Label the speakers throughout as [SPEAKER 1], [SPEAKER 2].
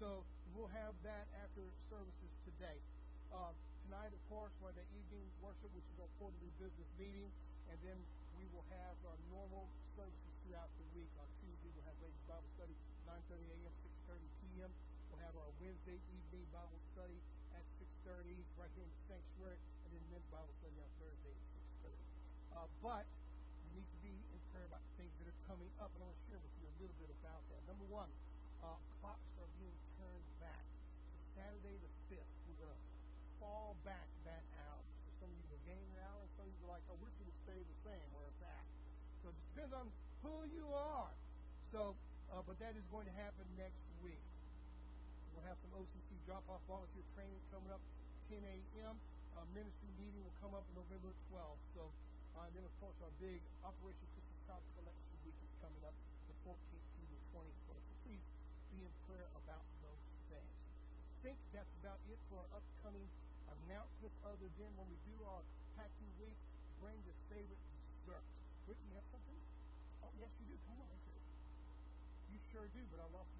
[SPEAKER 1] So we'll have that after services today. Uh, tonight, of course, we're the evening worship, which is our quarterly business meeting, and then we will have our normal services throughout the week. On Tuesday, we'll have ladies Bible study, 9:30 a.m., 6:30 p.m. We'll have our Wednesday evening Bible study at 6:30 right here in the sanctuary, and then men's Bible study on Thursday at 6:30. Uh, but we need to be in prayer about things that are coming up, and I want to share with you a little bit about that. Number one, uh, clocks are being. Saturday the 5th, we're going to fall back that hour. So some of you will gain an hour, and some of you are like, I wish it would stay the same where it's at. So it depends on who you are. So, uh, but that is going to happen next week. We'll have some OCC drop-off volunteer training coming up 10 a.m. Uh, ministry meeting will come up November 12th. So, uh, and then of course our big Operation Christmas Cross Collection Week is coming up the 14th through the 21st. So please be in prayer about think that's about it for our upcoming announcements. Other than when we do our packing week, bring your favorite dessert. Whitney, you have something? Oh yes, you do. Come on, you sure do, but I lost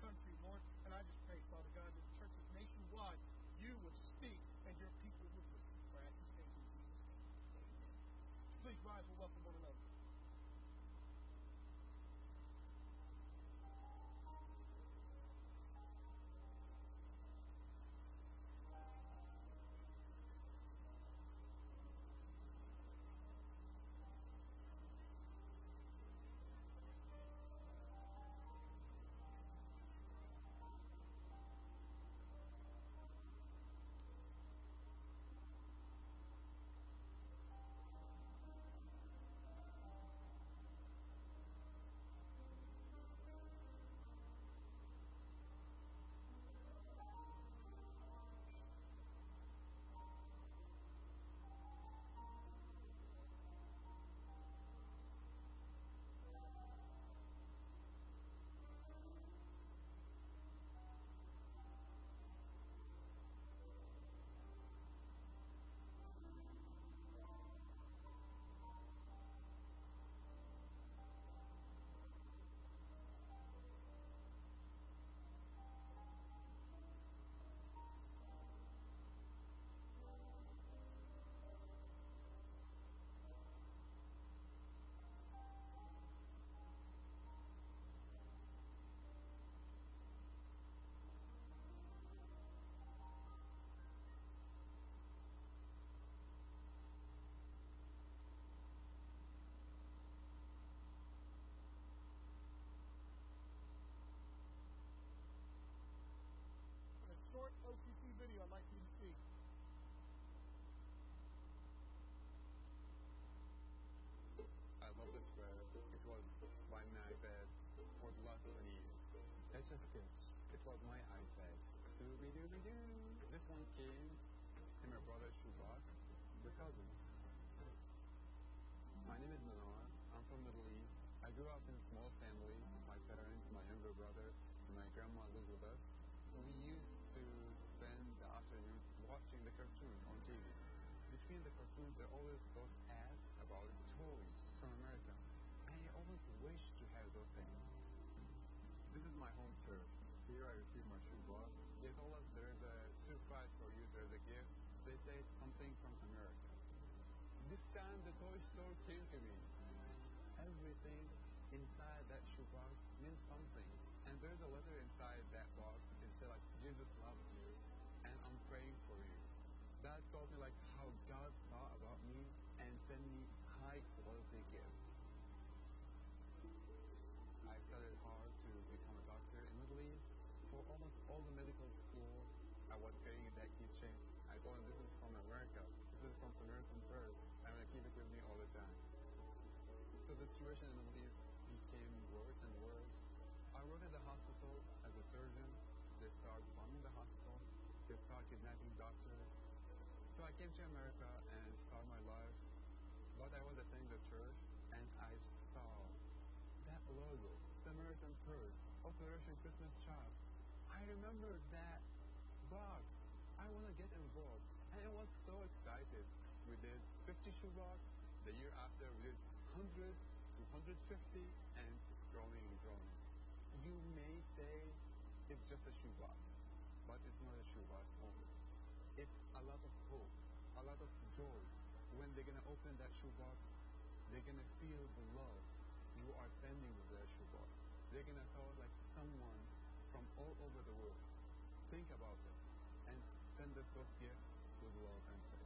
[SPEAKER 2] It was my iPad. Scooby-Dooby-Doo. This one came in my brother's shoebox. We're cousins. My name is Manar. I'm from Middle East. I grew up in a small family. My parents, my younger brother, and my grandma lived with us. We used to spend the afternoon watching the cartoons on TV. Between the cartoons, there always those ads about toys from America. I always wish to have those things. This is my home. Here I received my shoebox. They told us there is a surprise for you, there's a gift. They say something from America. This time the toy store came to me. Everything inside that shoebox meant something. And there's a letter inside that box. It said like Jesus loves you and I'm praying for you. That taught me like how God thought about me and sent me high quality gifts. I studied hard to become a doctor in Middle East. For almost all the medical school, I was carrying that keychain. I told them this is from America. This is from Samaritan Purse. I'm gonna keep it with me all the time. So the situation in the Middle East became worse and worse. I worked at the hospital as a surgeon. They started bombing the hospital. They started kidnapping doctors. So I came to America and started my life. But I was attending the church and I saw that logo, Samaritan Purse, Operation Christmas Child. I remember that box. I want to get involved. And I was so excited. We did 50 shoebox. The year after, we did 100 to 150, and it's growing and growing. You may say it's just a shoebox, but it's not a shoebox only. It's a lot of hope, a lot of joy. When they're going to open that shoebox, they're going to feel the love you are sending with that shoebox. They're going to feel like someone from all over the world. Think about this and send us those gifts with love and prayers.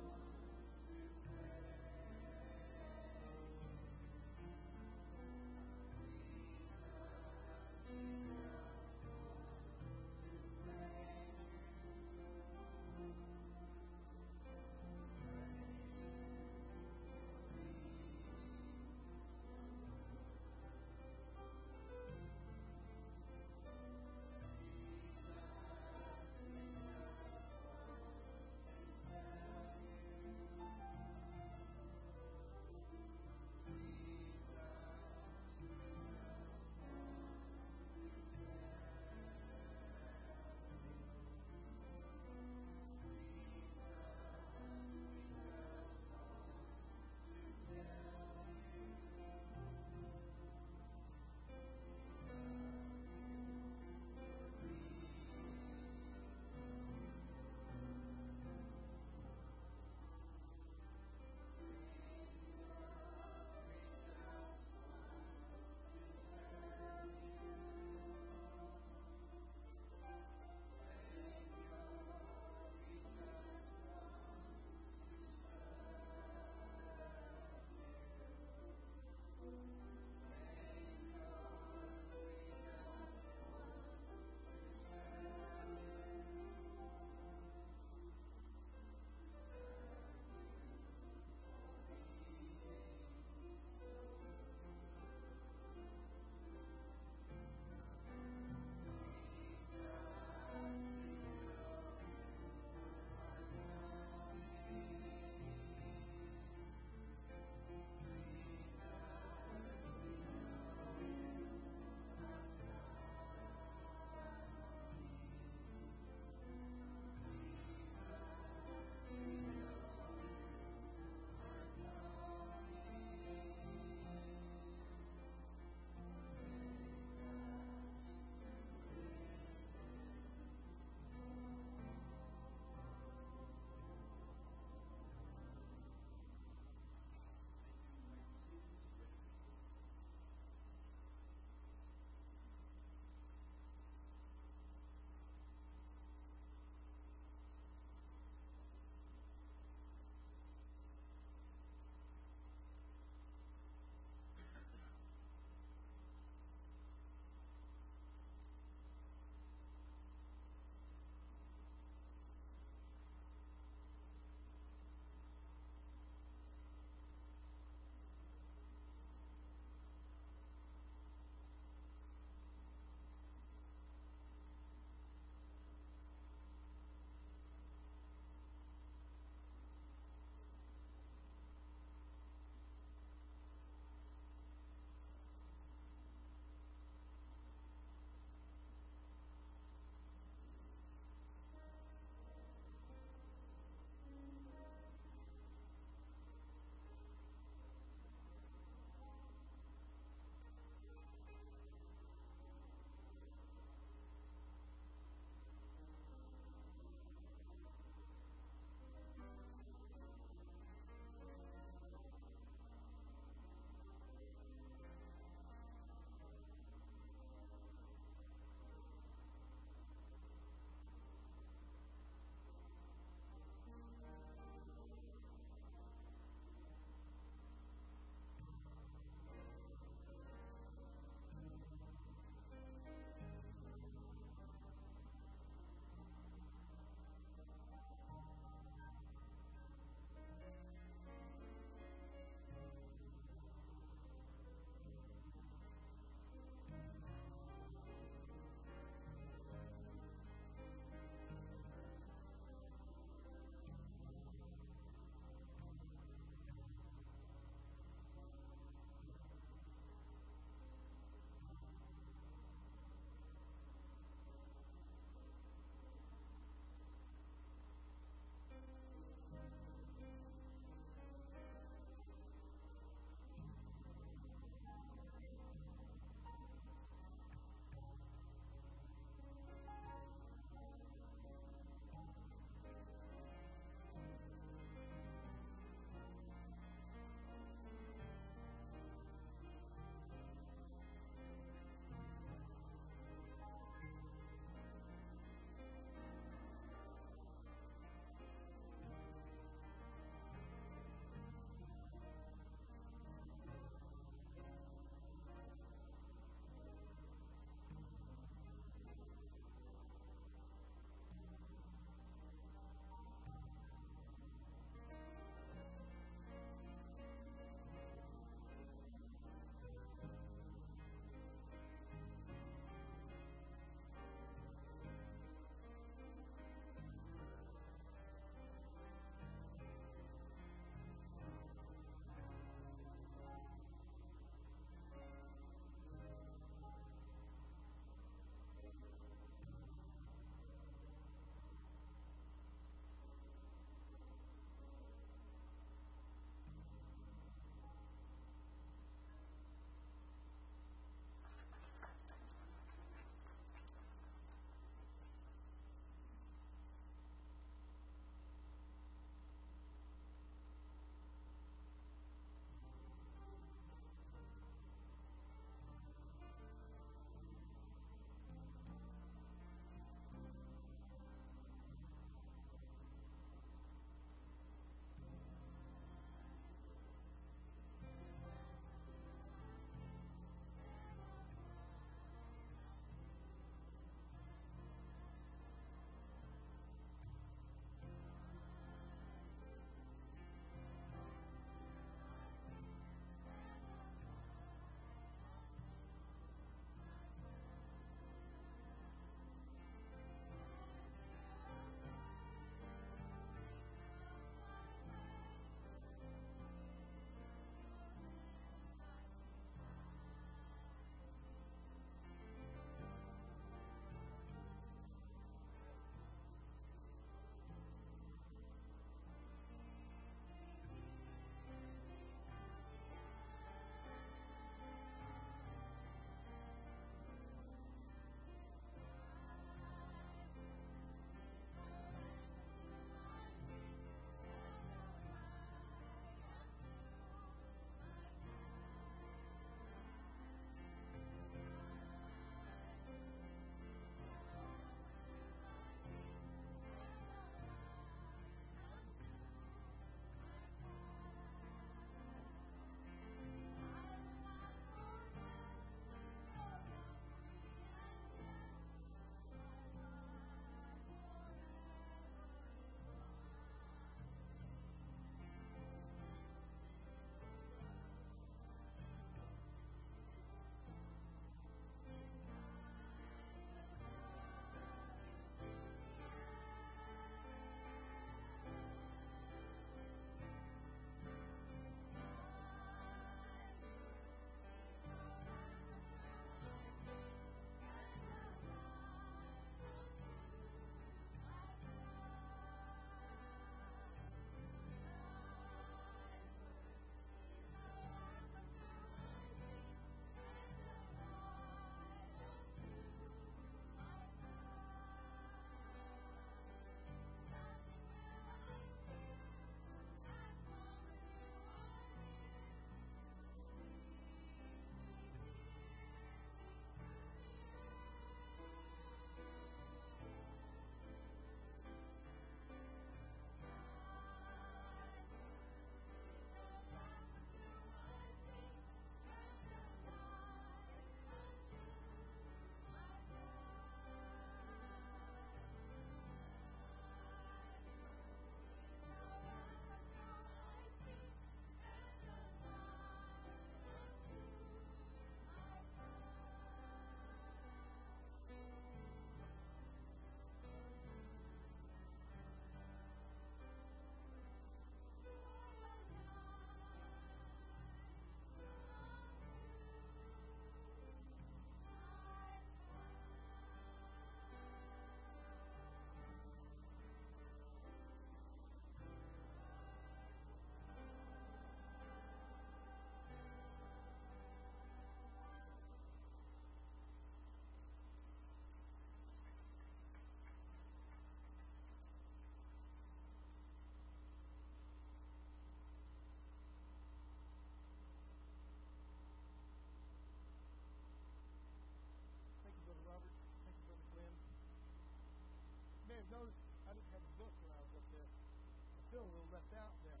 [SPEAKER 3] noticed, I didn't have a book when I was up there. I feel a little left out there.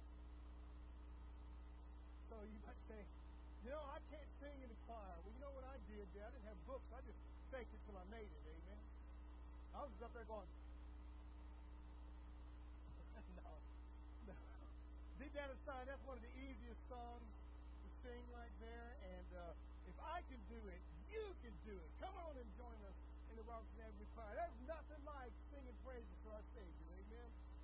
[SPEAKER 1] So you might say, you know, I can't sing in the choir. Well, you know what I did Dad. I didn't have books. I just faked it till I made it. Amen. I was up there going, no, no. Deep down inside, that's one of the easiest songs to sing right there. And uh, if I can do it, you can do it. Come on and join us in the Robertson Avenue Choir. There's nothing like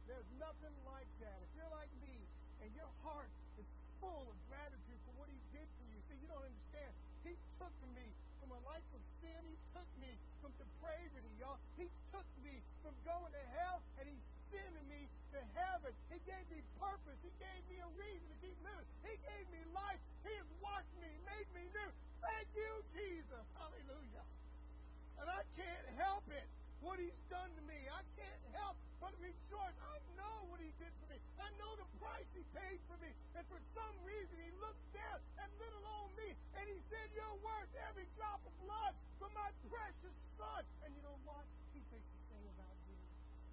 [SPEAKER 1] there's nothing like that. If you're like me and your heart is full of gratitude for what He did for you, see, you don't understand. He took me from a life of sin. He took me from depravity, y'all. He took me from going to hell, and He sending me to heaven. He gave me purpose. He gave me a reason to keep living. He gave me life. He has washed me, made me new. Thank you, Jesus. Hallelujah. And I can't help it, what He's done to me. I can't help but rejoice. I know what He did for me. I know the price He paid for me. And for some reason, He looked down at little old me and He said, You're worth every drop of blood for my precious Son. And you know what? He thinks the same about you.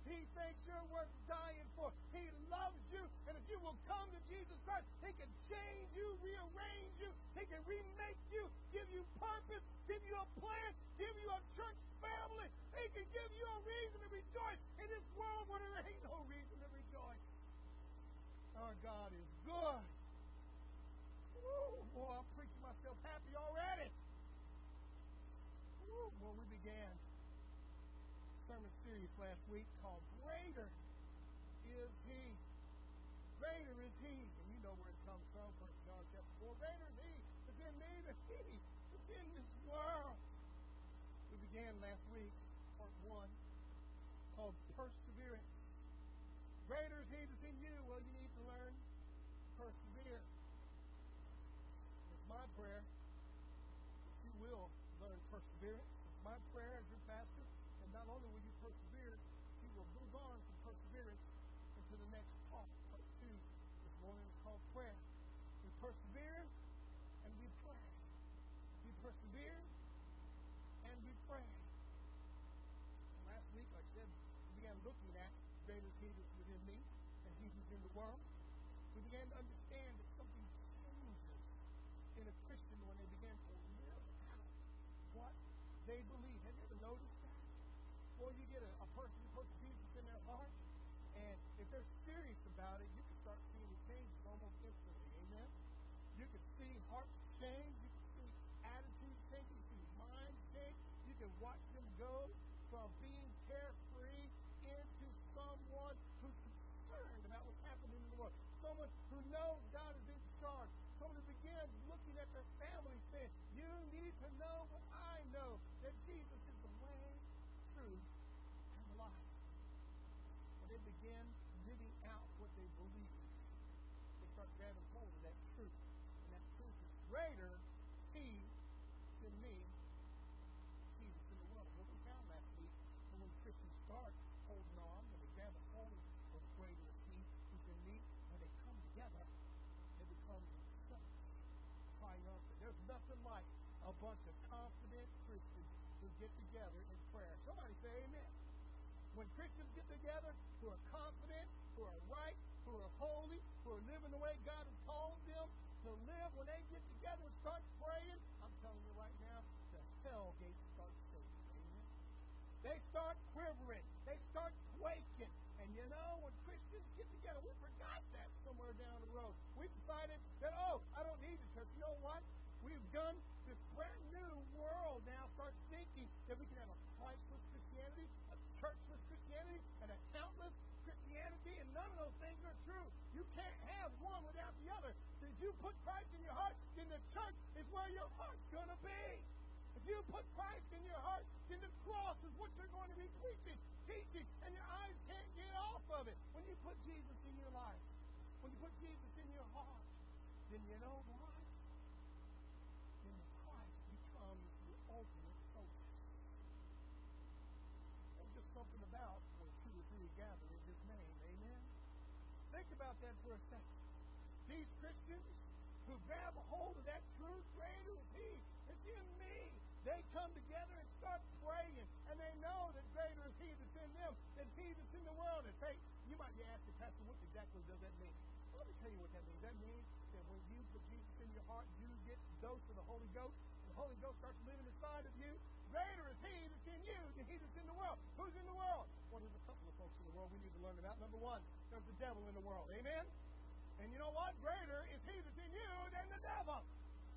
[SPEAKER 1] He thinks you're worth dying for. He loves you. And if you will come to Jesus Christ, He can change you, rearrange you. He can remake you, give you purpose, give you a plan, give you a church family. He can give you a reason to rejoice in this world where there ain't no reason to rejoice. Our God is good. Woo, boy, I'm preaching myself happy already. Woo, boy, we began sermon series last week called Greater is He. Greater is He. And you know where it comes from, First John chapter 4. Greater is He that's in me than He that's in this world. Began last week, part one, called Perseverance. Greater is He that's in you. Well, you need to learn to persevere. It's my prayer that you will learn perseverance. It's my prayer as your pastor and not only will you persevere, you will move on from perseverance into the next part. Part two this morning is called prayer. We persevere and we pray. We persevere and pray. And last week, like I said, we began looking at greater He that's within me and He who's in the world. We began to understand that something changes in a Christian when they begin to live out what they believe. Have you ever noticed that? Well, you get a, a person who puts Jesus in their heart, and if they're serious about it, you can start seeing the changes almost instantly. Amen? You can see hearts change. You can see attitudes change. You can see minds change. You can watch them go from being carefree into someone who's concerned about what's happening in the world. Someone who knows God is in charge. Someone who begins looking at their family saying, You need to know what I know, that Jesus is the way, truth, and the life. When they begin living out what they believe, they start grabbing hold of that truth. And that truth is greater He than me, Jesus in the world. What we found last week, when Christians start holding on, when they grab a hold of greater is He who's in me, when they come together, they become triumphant. There's nothing like a bunch of confident Christians who get together in prayer. Somebody say amen. When Christians get together who are confident, who are right, who are holy, who are living the way God has called them to live, when they get together and start praying, I'm telling you right now, the hell gates. They start quivering. They start quaking. And you know, when Christians get together, we forgot that somewhere down the road. We decided that, oh, I don't need the church. You know what? We've done this brand new world now starts thinking that we can have a Christless Christianity, a churchless Christianity, and a countless Christianity, and none of those things are true. You can't have one without the other. If you put Christ in your heart, then the church is where your heart's going to be. If you put Christ in your heart, then the cross is what you're going to be preaching, teaching, and your eyes can't get off of it. When you put Jesus in your life, when you put Jesus in your heart, then you know what? Then Christ becomes the ultimate focus. There's just something about when two or three gather in His name. Amen. Think about that for a second. These Christians who grab a hold of that truth, greater is He that's in me. They come together and start praying, and they know that greater is He that's in them than He that's in the world. And hey, you might be asking, Pastor, what exactly does that mean? Let me tell you what that means. That means that when you put Jesus in your heart, you get the dose of the Holy Ghost. The Holy Ghost starts living inside of you. Greater is He that's in you than He that's in the world. Who's in the world? Well, there's a couple of folks in the world we need to learn about. Number one, there's the devil in the world. Amen? And you know what? Greater is He that's in you than the devil.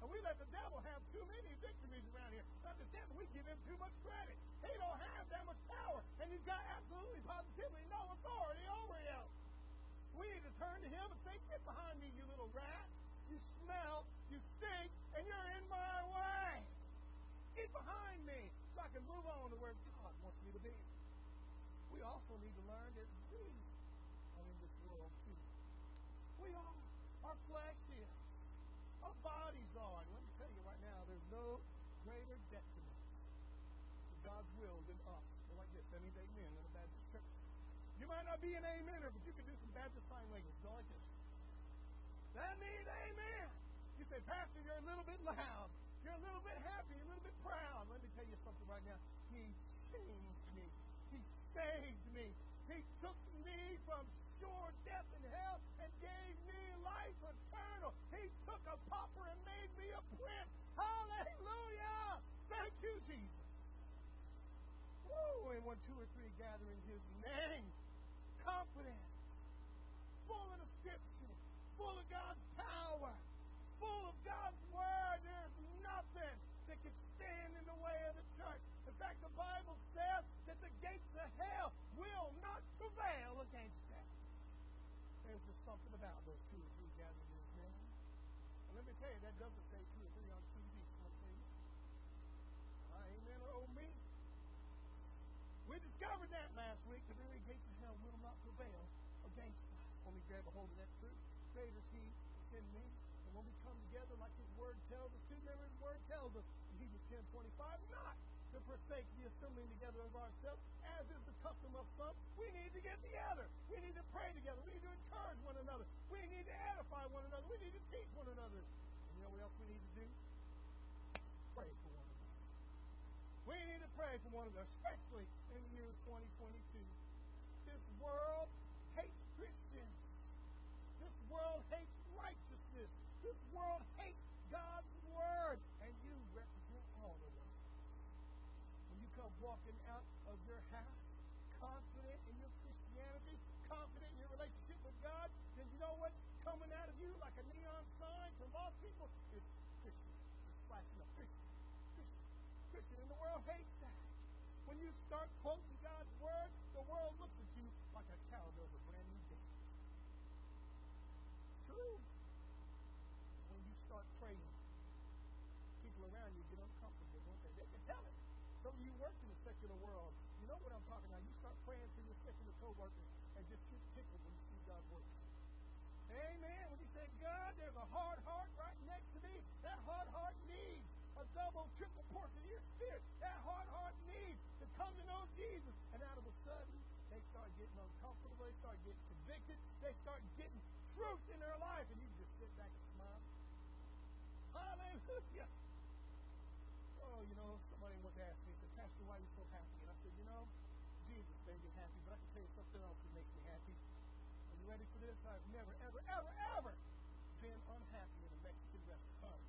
[SPEAKER 1] And we let the devil have too many victories around here. Not the devil, we give him too much credit. He don't have that much power, and he's got absolutely positively no authority over you. We need to turn to him and say, Get behind me, you little rat. You smell, you stink, and you're in my way. Get behind me so I can move on to where God wants me to be. We also need to learn that we are in this world too. We are. Our flesh is. Our bodies are. And let me tell you right now, there's greater detriment to God's will than us. Go like this. That means amen in a Baptist church. You might not be an amener, but you can do some Baptist sign language. Go like this. That means amen. You say, Pastor, you're a little bit loud. You're a little bit happy, a little bit proud. Let me tell you something right now. He changed me. He saved me. He took me from sure death in hell and gave me life eternal. He took a pauper and made me a prince. Hallelujah! Thank you, Jesus. Woo! And when two or three gather in his name, confident, full of the scripture, full of God's power, full of God's word, there's nothing that can stand in the way of the church. In fact, the Bible says that the gates of hell will not prevail against that. there's just something about those two or three gathered in his name. And let me tell you, that doesn't say two or three on TV. Can I tell you? Uh, amen or oh me. We discovered that last week. The very gates of hell will not prevail against us. When we grab a hold of that truth, greater is he in me. And when we come together like his word tells us to, remember his word tells us in Hebrews 10 25, not to forsake the assembling together of ourselves, as is the custom of some. We need to get together. We need to pray together. We need to encourage one another. We need to edify one another. We need to teach one another. And you know what else we need to do? Pray for one another. We need to pray for one another, especially in the year 2022. This world hates Christians. This world hates righteousness. This world hates God's word. And you represent all of us. When you come walking out of your house confident in your Christianity, confident in your relationship with God, then you know what's coming out of you like a neon sign to lost people? It's. It's flashing up. And the world hates that. When you start quoting God's word, the world looks at you like a cow does a brand new day. True. When you start praying, people around you get uncomfortable, don't they? They can tell it. Some of you work in the secular world. You know what I'm talking about. You start praying for your secular co-workers and just get tickled when you see God working. Amen. When you say, God, there's a hard heart right next to me, that hard heart needs a double, triple portion of your spirit. That hard heart needs to come to know Jesus. And out of a sudden, they start getting uncomfortable. They start getting convicted. They start getting truth in their life. And you just sit back and smile. Hallelujah. Oh, you know, somebody once asked me, said, Pastor, why are you so happy? And I said, you know, Jesus made me happy, but I can tell you something else that makes me happy. Are you ready for this? I've never, ever, ever, ever been unhappy in a Mexican restaurant.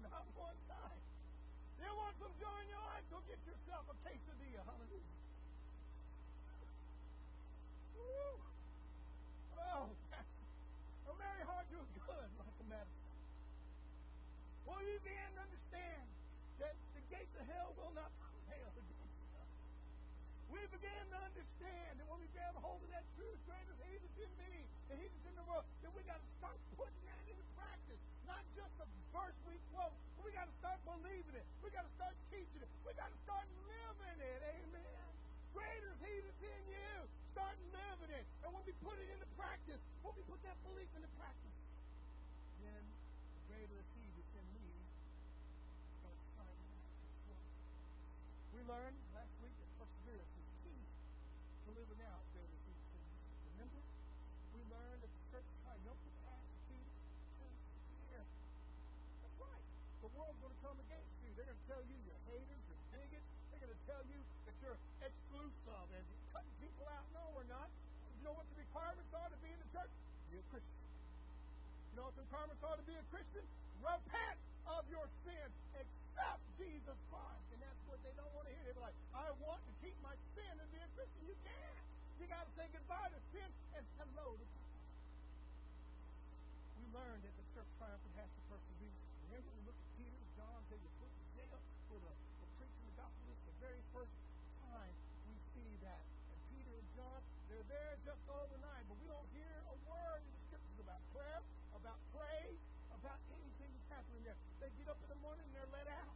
[SPEAKER 1] Not one time. In your life? Go get yourself a quesadilla. Hallelujah. Woo. Oh, a merry heart doeth good like a medicine. Well, you to understand that the gates of hell will not prevail against us. We begin to understand that when we grab hold of that truth, greater is He that's in me and He that's in the world, that we got to start putting that into practice. Not just a verse we quote, but we got to start believing it. We got to start teaching it. We got to start living it. Amen. Greater is He that's in you. Start living it. And when we put it into practice, when we put that belief into practice, then greater is He that's in me. We learned last week that perseverance is key to living out greater is He that's in me. Remember? We learned that the church triumphant attitude persevere. That's right. The world's going to come against you. They're going to tell you you're haters, you're bigots. They're going to tell you that you're exclusive and cutting people out. No, we're not. You know what the requirements are to be in the church? Be a Christian. You know what the requirements are to be a Christian? Repent of your sin. Accept Jesus Christ. And that's what they don't want to hear. They're like, I want to keep my sin and be a Christian. You can't. You got to say goodbye to sin and hello to. We learned that the church triumphant has to persevere. Remember, we look at Peter, John, they were put in jail for the, for preaching the gospel. It's the very first time we see that. And Peter and John, they're there just overnight, but we don't hear a word in the scriptures about prayer, about praise, about anything that's happening there. They get up in the morning and they're let out.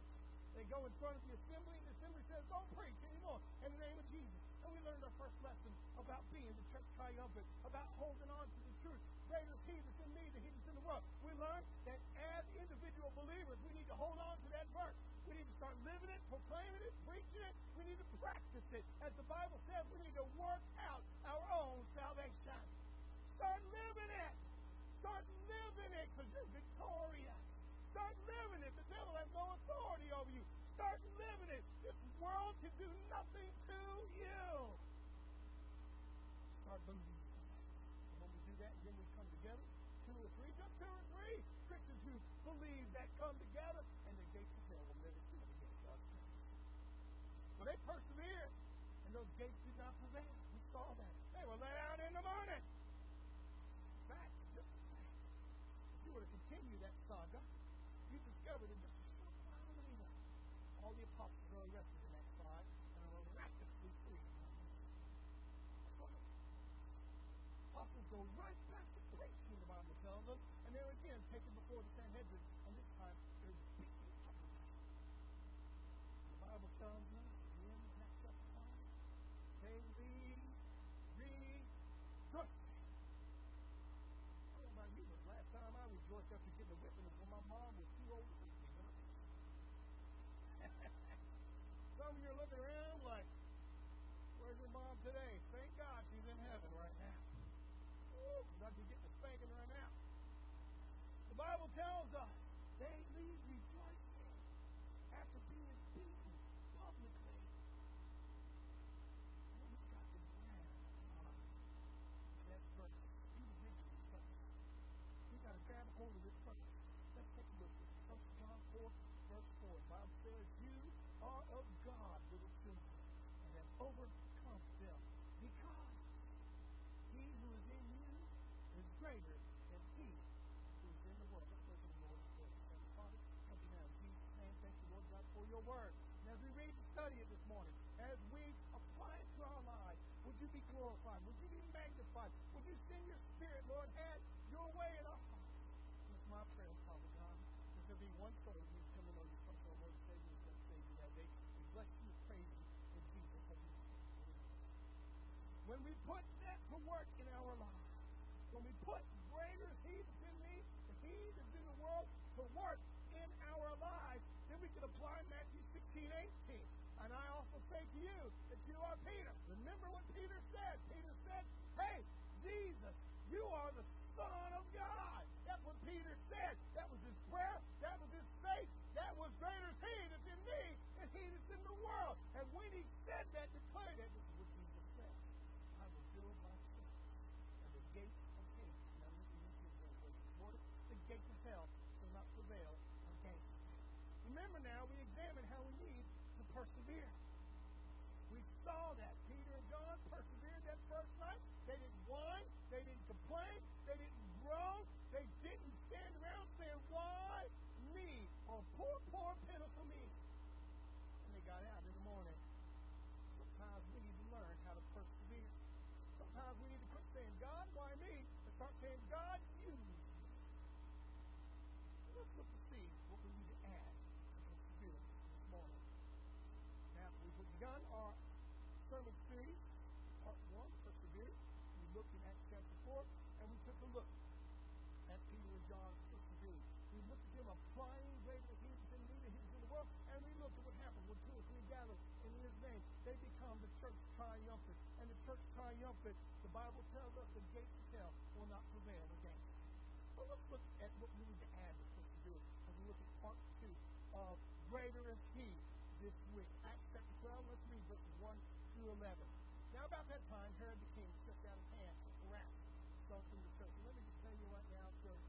[SPEAKER 1] They go in front of the assembly, and the assembly says, Don't preach anymore in the name of Jesus. And we learned our first lesson about being the church triumphant, about holding on to the truth. Greater is He that's in me than He that's in the world. We learned that as individual believers, we need to hold on to that verse. We need to start living it, proclaiming it, preaching it. We need to practice it. As the Bible says, we need to work salvation. Start living it. Start living it because you're victorious. Start living it. The devil has no authority over you. Start living it. This world can do nothing to you. Start believing. And when we do that, then we come together, two or three, just two or three Christians who believe that come together, and the gates of hell will never stand against us. Well, they persevered, and those gates did not prevail. We saw that. They were let out in the morning. Fact, just fact. If you were to continue that saga, you discover that just all the apostles are arrested in that side and are miraculously free. Apostles go right back to preaching, the Bible tells us, and they're again taken before the Sanhedrin, and this time they're beaten publicly. The Bible tells us in that chapter 5, they leave rejoicing. I don't know about you, but last rejoiced after getting a whipping when my mom was too old to beat me. Some of you are looking around like, where's your mom today? Thank God she's in heaven right now. Ooh, I'd be getting a spanking right now. The Bible tells us they leave rejoicing after being beaten publicly. And we've got to grab on that verse individually first. We've got to grab hold of it first. Let's take a look at 1 John 4, verse 4. The Bible says, You are of God, little children, and have overcome them, because he who is in you is greater than he who is in the world. Let's at the Lord's. Father, thank you now in Jesus' name. Thank you, Lord God, for your word. And as we read and study it this morning, as we apply it to our lives, would you be glorified? Would you be magnified? Would you send your spirit, Lord, have your way in our hearts? It's my prayer, Father God. Going to be one soul who needs to come to know you, personal Lord and Savior, and just Savior that day. We bless you and praise you in Jesus' holy name. When we put that to work in our lives, when we put greater He that's in me, the He that's in the world, to work in our lives, then we can apply Matthew 16, 18. And I also say to you that you are Peter. Remember what Peter said. Peter said, Hey, Jesus, you are the Son of God. That's what Peter said. That was his prayer. That was his faith. That was greater He that's in me than He that's in the world. And when he said that, declared that, this is what Jesus said. I will build my church, and the gates of hell, now listen to these very verses. Lord, the gates of hell shall not prevail against it. Remember now, we examined how we need to persevere. We saw that Peter and John persevered that first night. They didn't whine. They didn't complain. They didn't groan. They didn't stand around saying, Why me? Or poor, poor, pitiful me. And they out in the morning. Sometimes we need to learn how to persevere. Sometimes we need to quit saying, God, why me? And start saying, God, me. Let's look to see what we need to add to perseverance this morning. Now, we've begun our sermon series, part one, perseverance. We looked in Acts chapter 4, and we took a look at Peter and John's perseverance. We looked at them applying greater is he that's in me than he that's in the world, and we looked at what happened when two or three gather in his name. They become the church triumphant. And the church triumphant, the Bible tells us the gates of hell will not prevail against. But let's look at what we need to add to perseverance as we look at part two of greater is he this week. Acts chapter 12, let's read verses 1 through 11. Now, about that time, Herod the king stretched out his hand to harass some from the church. Let me just tell you right now, church,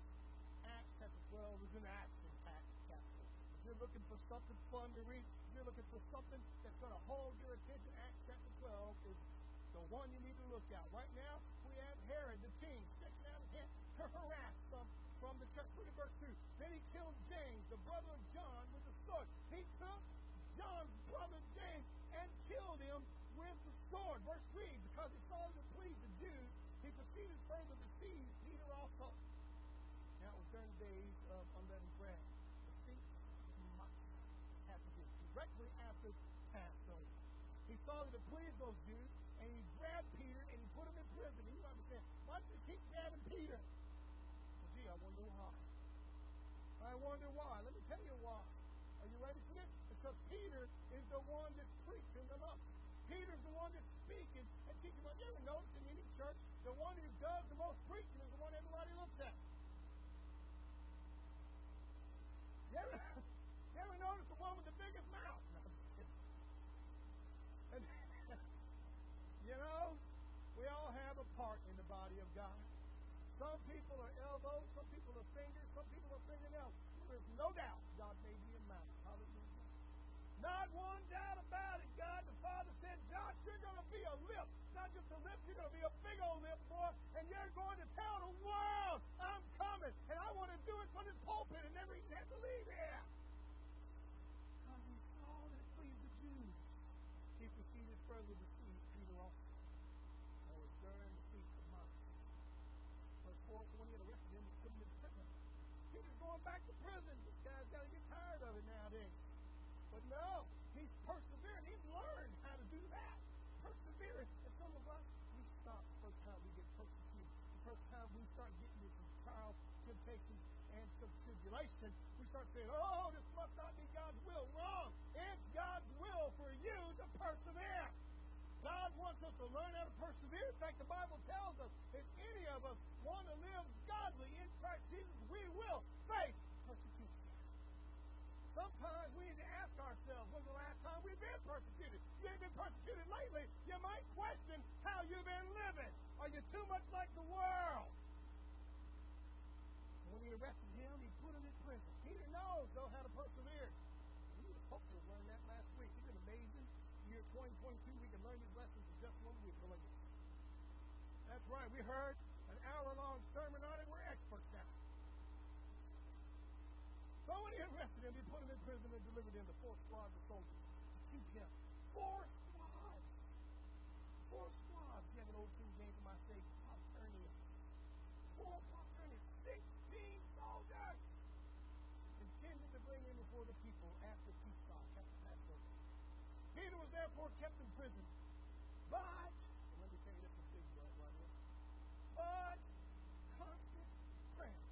[SPEAKER 1] you're looking for something fun to read, you're looking for something that's going to hold your attention, Acts chapter 12 is the one you need to look at. Right now, we have Herod, the king, stretching out his to harass some from the church. Look at verse 2. Then he killed James, the brother of John, with a sword. He took John's brother James and killed him with the sword. Verse 3. Because he saw it pleased the Jews, he proceeded further to seize Peter also. Now it was during the days of unleavened bread. The feast happened directly after Passover. Saw that it those Jews, and he grabbed Peter and he put him in prison. You understand? Why did he keep grabbing Peter? Well, gee, I wonder why. I wonder why. Let me tell you why. Are you ready for this? Because Peter is the one that's preaching the love. Peter's the one that's speaking and teaching. You ever notice in any church, the one who does the most preaching is the one everybody looks at. You ever, you ever notice the one with the biggest mouth? No, and, you know, we all have a part in the body of God. Some people are elbows, some people are fingers, some people are fingernails. There's no doubt God made me a mouth. Hallelujah. Not one doubt about it, God. The Father said, Josh, you're going to be a lip. Not just a lip, you're going to be a big old lip, boy, and you're going to tell the world I'm coming, and I want to do it from this pulpit and never even have to leave here. Because he saw that pleased the Jews. He proceeded further to see Peter also. That was during the feast of months. Verse 4, when he had arrested him, he put him in prison. Peter's going back to prison. This guy's got to get tired of it nowadays. But no, he's persevering. He's learned how to do that. Persevering. And some of us, we stop the first time we get persecuted. The first time we start getting into some trials, temptations, and some tribulation, we start saying, oh, this must not be God's will. Wrong. It's God's will for you to persevere. Us to learn how to persevere. In fact, the Bible tells us if any of us want to live godly in Christ Jesus, we will face persecution. Sometimes we need to ask ourselves, when's the last time we've been persecuted? You ain't been persecuted lately. You might question how you've been living. Are you too much like the world? When he arrested him, he put him in prison. Peter knows, though, how to persevere. We would hope to have learned that last week. Isn't amazing? Year 2022, we can learn these lessons in just one week. Believe me. That's right. We heard an hour-long sermon on it. We're experts now. So when he arrested him, he put him in prison and delivered him to four squads of soldiers to keep him. Four squads. Four squads. You have an old King James in my state, quaternion. Four quaternion. Sixteen soldiers. Intended to bring him before the people after Pesach, after. Peter was therefore kept in prison. But, let me tell you, that's a big but right here. But, constant prayer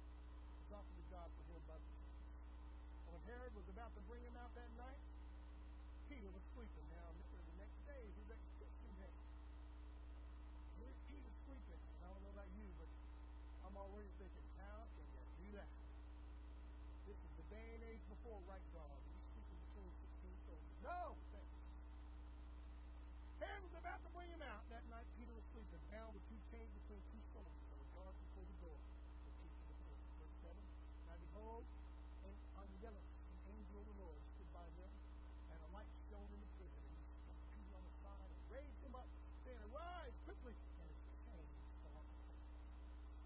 [SPEAKER 1] was offered to God for him by the when Was about to bring him out that night, Peter was sleeping. Now, This was the next day is his execution day. Here's Peter sleeping. I don't know about you, but I'm already thinking, how can you do that? This is the day and age before right guard. He's sleeping between 16 soldiers. No! Herod was about to bring him out. That night, Peter was sleeping, bound with two chains between two soldiers. There were guards before the door to keep the prison. Verse 7. Now, behold, and on yellow, an angel Lord stood by them, and a light shone in the prison, and he struck Peter on the side and raised him up, saying, Arise quickly! And his chains fell off the.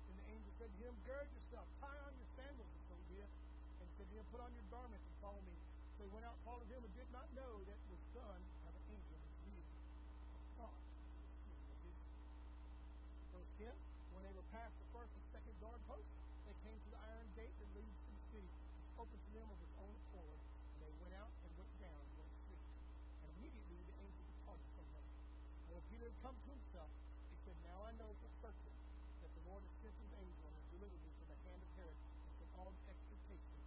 [SPEAKER 1] Then the angel said to him, Gird yourself, tie on your sandals, and so did. And said to him, Put on your garments and follow me. So he went out, followed him, and did not know that was done by the angel of Jesus. God. Verse 10, when they were past the first and second guard post, they came to the iron gate that leads to the city opened to them of its own accord, and they went out and went down one street. And immediately the angel departed from them. And had come to himself, he said, Now I know for certain that the Lord has sent his angel and has delivered me from the hand of Herod and from all the expectation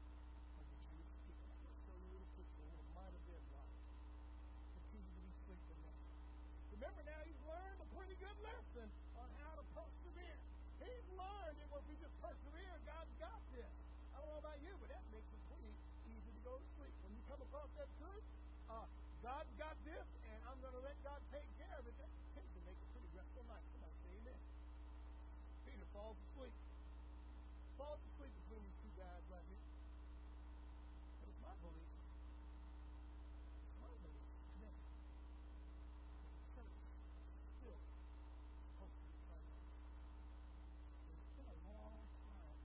[SPEAKER 1] of the Jewish people. Going to show you a little picture what it might have been like. Continue to be sleeping now. Remember now, he's learned a pretty good lesson on how to persevere. He's learned that if we just persevere, God's got this. I don't know about you, but that makes it pretty easy to go to sleep. When you come across that truth, uh, God's got this, and I'm going to let God take care falls asleep. Falls asleep between these two guys right here. It was my belief. My belief. It's been a long time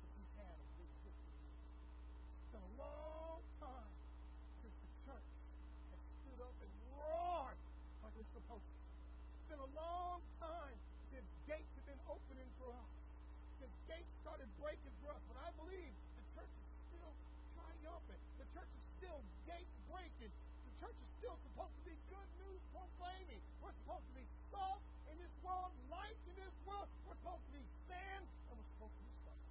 [SPEAKER 1] since we've had a big victory. It's been a long breaking for us, but I believe the church is still triumphant. The church is still gate breaking. The church is still supposed to be good news proclaiming. We're supposed to be salt in this world, light in this world. We're supposed to be sand, and we're supposed to be salt.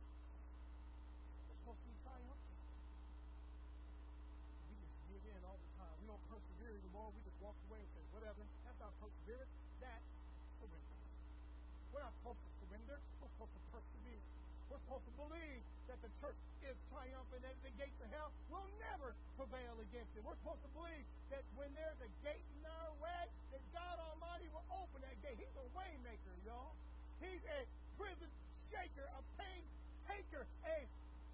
[SPEAKER 1] We're supposed to be triumphant. We just give in all the time. We don't persevere anymore. We just walk away and say, whatever. That's not perseverance. That's surrender. We're not supposed to surrender. We're supposed to persevere. We're supposed to believe that the church is triumphant and the gates of hell will never prevail against it. We're supposed to believe that when there's a gate in our way, that God Almighty will open that gate. He's a waymaker, y'all. He's a prison shaker, a pain taker, a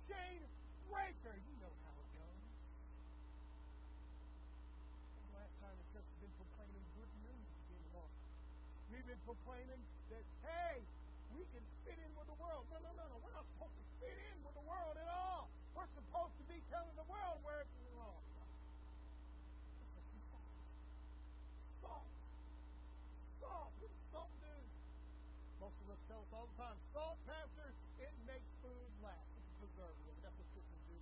[SPEAKER 1] chain breaker. You know how it goes. The last time the church has been proclaiming good news? We've been proclaiming that, hey, we can fit in with the world. No, no, no, no. We're not supposed to fit in with the world at all. We're supposed to be telling the world where it's wrong. Salt. Salt. What does salt do? Most of us tell us all the time, salt, pastor, it makes food last. It's a preservative. That's what Christians do.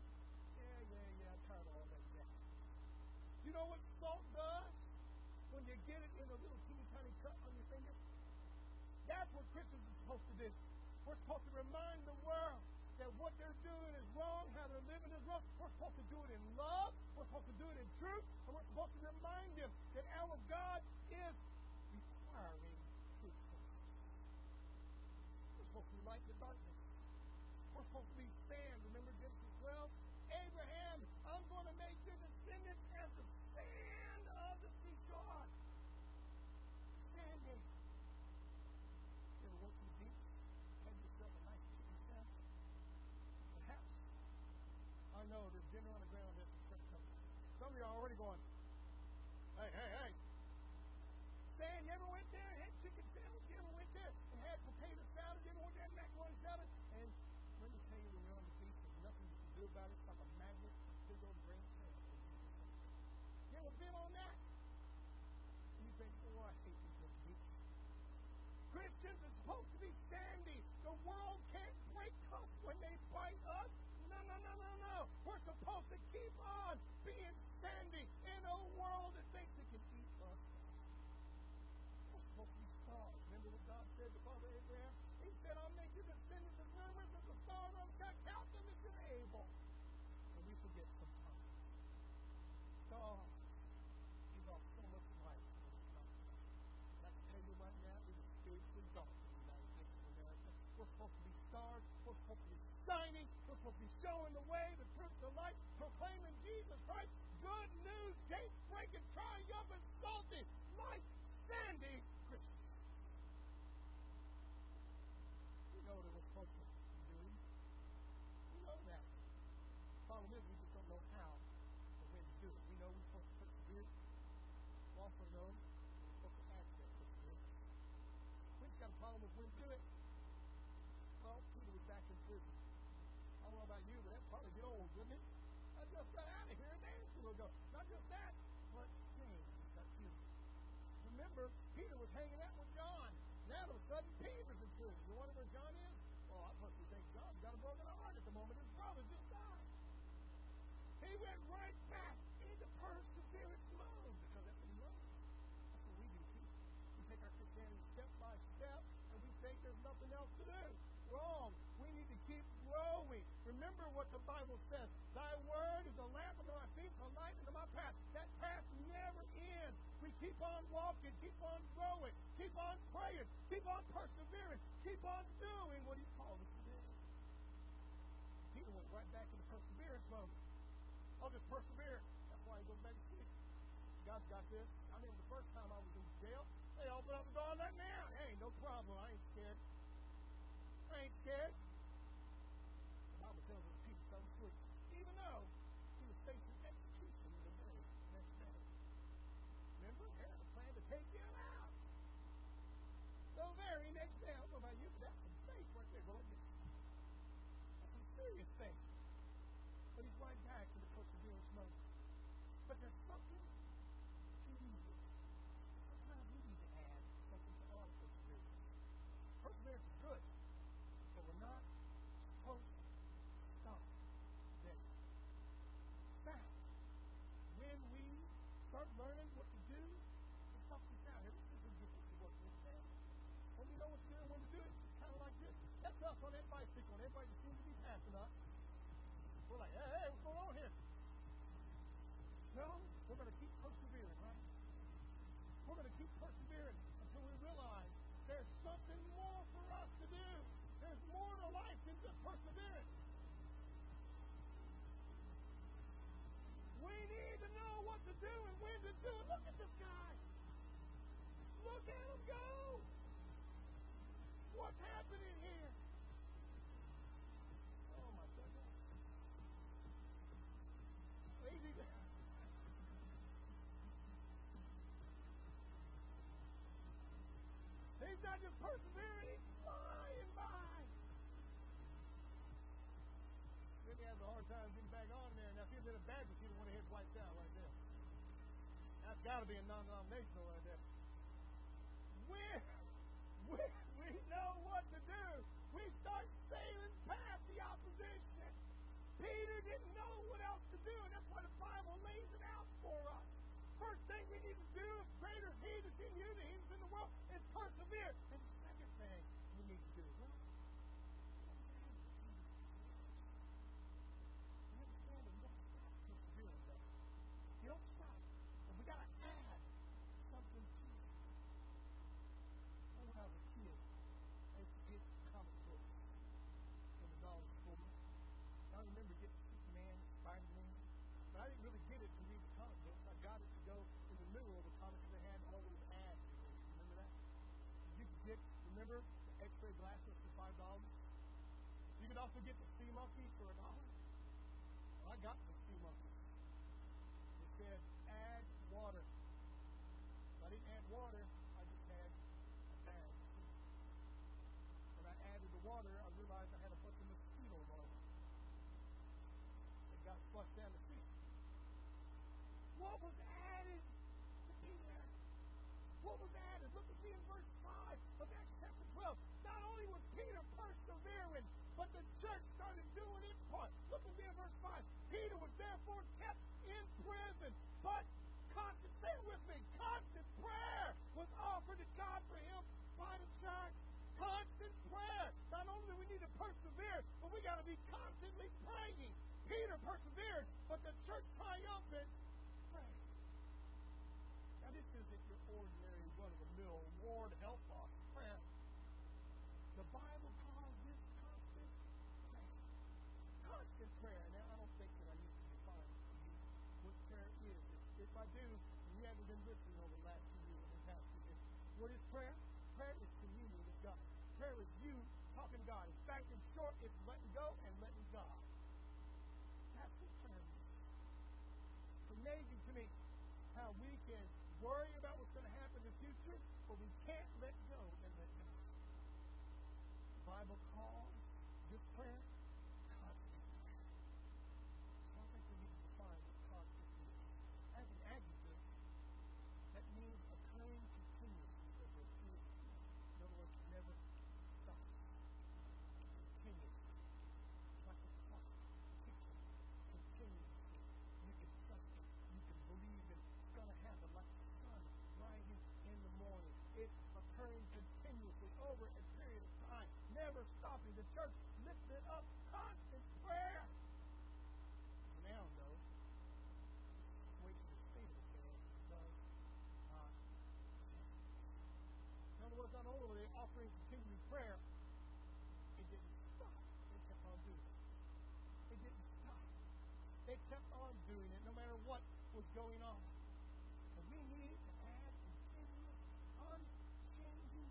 [SPEAKER 1] Yeah, yeah, yeah. I'm tired of all that gas. You know what salt does? When you get it in a little teeny tiny cut on your finger? What Christians are supposed to do. We're supposed to remind the world that what they're doing is wrong, how they're living is wrong. We're supposed to do it in love. We're supposed to do it in truth. And we're supposed to remind them that our God is requiring truthfulness. We're supposed to light the darkness. We're supposed to be sand. Remember Genesis 12? Abraham, I'm going to make your descendants as the sand of the seashore. Standing. You ever work in the beach? Had yourself a nice chicken sandwich? Perhaps. I know there's dinner on the ground at the church. Some of are already going, hey, hey, hey. Stan, you ever went there and had chicken sandwich? You ever went there and had potato salad? You ever went there and macaroni salad? And let me tell you, when you're on the beach, there's nothing you can do about it. It's like a magnet, a big old grain sandwich. You ever been on that? And you think, oh, I hate these little beach. Christians are supposed to be standing. The world can't break us when they bite us. No, no, no, no, no. We're supposed to keep on being standing in a world that thinks it can eat us. Supposed to be stars. Remember what God said to Father Abraham? He said, I'll make you descendants as numerous as the stars on the sky. Count them if you're able. And we forget sometimes. Tell you right now, it is spiritually dark in the of. We're supposed to be stars. We're supposed to be shining. We're supposed to be showing the way, the truth, the light, proclaiming Jesus Christ. Good news, gate breaking, triumphant, salty, light, standing Christians. We know that we're supposed to doing. We know that. Problem is we just don't know how or when to do it. We know we're supposed to persevere. We also know we're supposed to act access perseverance. We just got a problem with when to do it. Well, Peter was back in prison. I don't know about you, but that'd probably get old, wouldn't it? Just got out of here a day ago. Not just that, but killed. Remember, Peter was hanging out with John. Now all of a sudden, Peter's in prison. You wonder where John is? Well, I personally think John's got a broken heart at the moment. His brother just died. He went right back into perseverance mode because that's what he loves. That's what we do too. We take our Christianity step by step and we think there's nothing else to do. Wrong. We need to keep growing. Remember what the Bible says. Thy word is a lamp unto my feet, a light unto my path. That path never ends. We keep on walking, keep on growing, keep on praying, keep on persevering, keep on doing what he called us to do. Peter went right back into perseverance mode. I'll oh, just persevere. That's why he goes back to sleep. God's got this. I remember the first time I was in jail, they opened up the door and let me out. Hey, no problem. I ain't scared. I ain't scared. start learning what to do, it helps you down. Everything is different to what we're saying. When you know what to do and when to do it, it's kind of like this. That's us on everybody's pick on. Everybody just seems to be passing us. We're like, hey, hey, what's going on here? No, we're going to keep persevering, right? We're going to keep persevering until we realize there's something more for us to do. There's more to life than just perseverance. We need to do and when to do it. Look at this guy. Look at him go. What's happening here? Oh my goodness. Easy. He's not just persevering, he's flying by. Then he has a hard time getting back on there. Now, if he had been a Baptist, he'd have went ahead and wiped out right there. Got to be a non-denominational right there. We, we, we know what to do. We start sailing past the opposition. Peter didn't know what else to do, and that's why the Bible lays it out for us. First thing we need to do, if greater is He that's in you than He in the world, is persevere. And the second thing we need to do, well, you understand that you don't stop persevering, though. You don't stop. But we got to add something to it. When I was a kid, I used to get comic books from the dollar store. I remember getting Superman, Spider-Man, but I didn't really get it to read the comic books. I got it to go in the middle of the comic because they had all those ads. in it. Remember that? You could get, remember, X-ray glasses for five dollars. You could also get the sea monkey for a dollar. I got the sea monkey. It said add water. If I didn't add water, I just had a sea. When I added the water, I realized I had a bunch of mosquito larvae. They got flushed down the street. What was added to Peter? What was added? Look at me in verse 5 of Acts chapter 12. Not only was Peter persevering, but the church started doing its part. Look at me in verse 5. Was kept in prison, but constant, say with me, constant prayer was offered to God for him by the church. Constant prayer. Not only do we need to persevere, but we got to be constantly praying. Peter persevered, but the church triumphant prayed. Now, this isn't your ordinary run of the mill, Lord help us prayer. The Bible calls this constant prayer. Constant prayer. Now, I don't think that I need to define to you what prayer is. If, if I do, you haven't been listening over the last few years and past few years. What is prayer? Prayer is communion with God. Prayer is you talking to God. In fact, in short, it's letting go and letting God. That's what prayer. It's amazing to me how we can worry about what's going to happen in the future, but we can't let go and let God. The Bible calls this prayer constant prayer. So I think we need to define what constant is. As an adjective, that means occurring continuously over a period of time. In other words, it never stops. Continuously. It's like a clock ticking continuously. You can trust it. You can believe it. It's going to happen like the sun rising in the morning. It's occurring continuously over a period of time, never stopping. The church lifted up constant prayer. Now, though, wait for the state of affairs does not change. In other words, not only were they offering continued prayer, it didn't stop. They kept on doing it. It didn't stop. They kept on doing it no matter what was going on. We need to add continuous, unchanging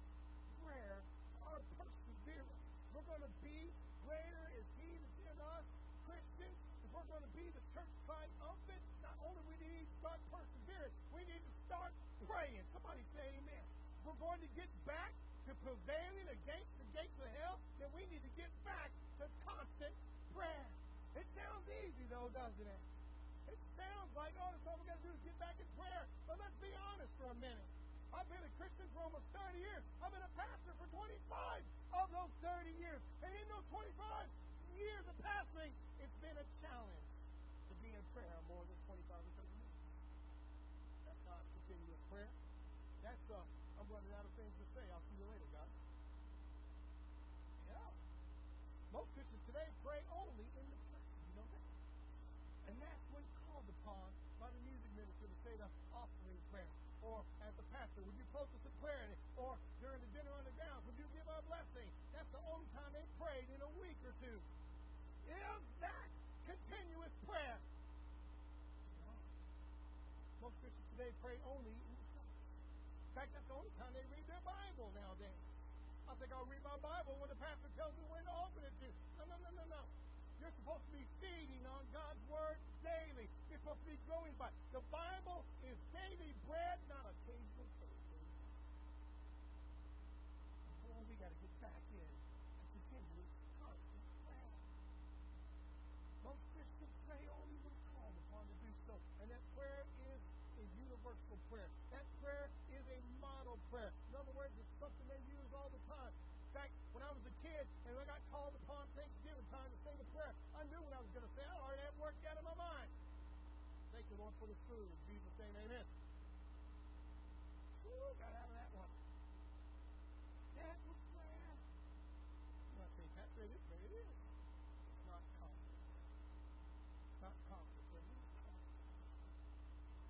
[SPEAKER 1] prayer our perseverance. We're going to be greater is He that's in us, Christians. If we're going to be the church triumphant, not only we need to start we need to start praying. Somebody say amen. If we're going to get back to prevailing against the gates of hell, then we need to get back to constant prayer. It sounds easy though, doesn't it? Sounds like, oh, that's all we got to do is get back in prayer. But let's be honest for a minute. I've been a Christian for almost 30 years. I've been a pastor for 25 of those 30 years. And in those 25 years of pastoring, it's been a challenge to be in prayer more than 25 or 30 years. That's not continuous prayer. That's, uh, I'm running out of things to say. I'll see you later, guys. Yeah. Most Christians today pray only in the church. You know that? And that's when called upon by the music minister to say the offering prayer? Or as the pastor, would you close us in prayer? Or during the dinner on the grounds, would you give our blessing? That's the only time they prayed in a week or two. Is that continuous prayer? Most Christians today pray only in the church. In fact, that's the only time they read their Bible nowadays. I think I'll read my Bible when the pastor tells me when to open it to. No, no, no, no, no. You're supposed to be feeding on God's Word daily. You're supposed to be growing by Bible is daily bread, not occasional food. Boy, we got to get back in to continue constant prayer. Most Christians pray only when called upon to do so. And that prayer is a universal prayer. That prayer is a model prayer. In other words, it's something they use all the time. In fact, when I was a kid and I got called upon Thanksgiving time to say the prayer, I knew what I was going to say. I already had worked out in my mind. Thank the Lord for the food. In Jesus' name, amen. Ooh, got out of that one. That was prayer. I'm not saying Pastor, it is, but it is. It's not confident. It's not confident. What is confident?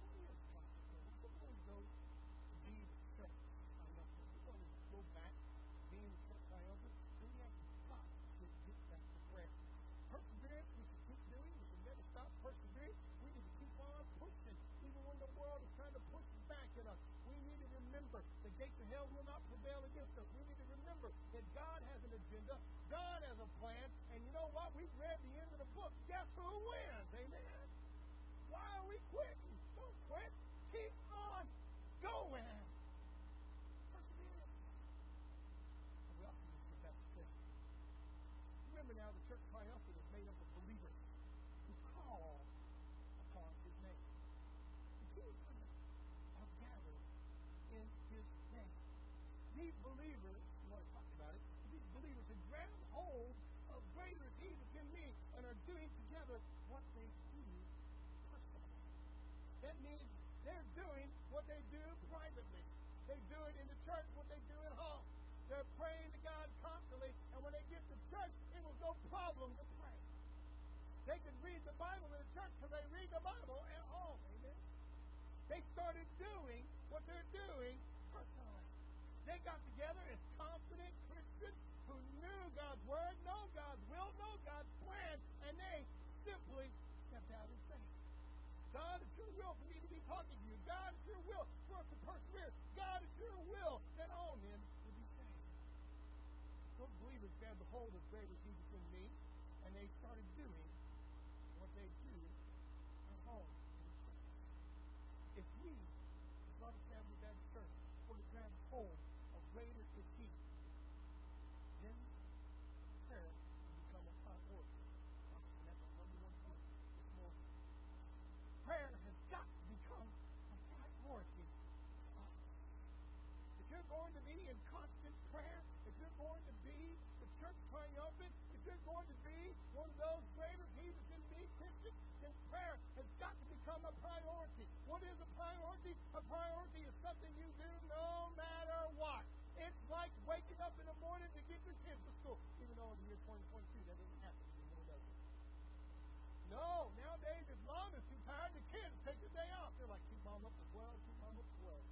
[SPEAKER 1] What is confident? We're going to go to be the church. I love this. We're going to go back to being the church I love it. We have got to get back to prayer. Perseverance, we should keep doing. We should never stop persevering. We need to keep on pushing, even when the world is trying to push back at us. We need to remember the gates of hell will not prevail against us. We need to remember that God has an agenda, God has a plan, and you know what? We've read the end of the book. Guess who wins? Amen. Why are we quitting? Don't quit. Keep on going. Remember now, the church triumphant is made up of believers who call upon his name. The two are gathered in his name. These believers, you want to talk about it, these believers have grabbed hold of greater is he that's in me and are doing together what they do personally. That means they're doing what they do privately. They do it in the church, what they do at home. They're praying to God constantly, and when they get to church, it was no problem to pray. They could read the Bible in the church because they read the Bible at home. Amen. They started doing what they're doing personally. They got together as confident Christians who knew God's word, know God's will, know God's plan, and they simply stepped out in faith. God, it's your will for me to be talking to you. Your will for us to persevere. God, it's your will that all men will be saved. Those believers grabbed the hold of greater Jesus in me, and they started doing what they do at home in the church. If we, as Robertson Avenue Baptist Church, were to grab hold of greater is He, then prayer will become a priority. And that's our number one point this morning. Prayer has got to become a priority for us. If you're going to be in constant prayer, if you're going to be the church triumphant, if you're going to be one of those greater Jesus in me Christians, then prayer has got to become a priority. What is a priority? A priority is something you do no matter what. It's like waking up in the morning to get your kids to school. Even though in the year 2022 that doesn't happen? No, nowadays if mom is too tired, the kids take the day off. They're like, keep mom up as well, keep mom up as well.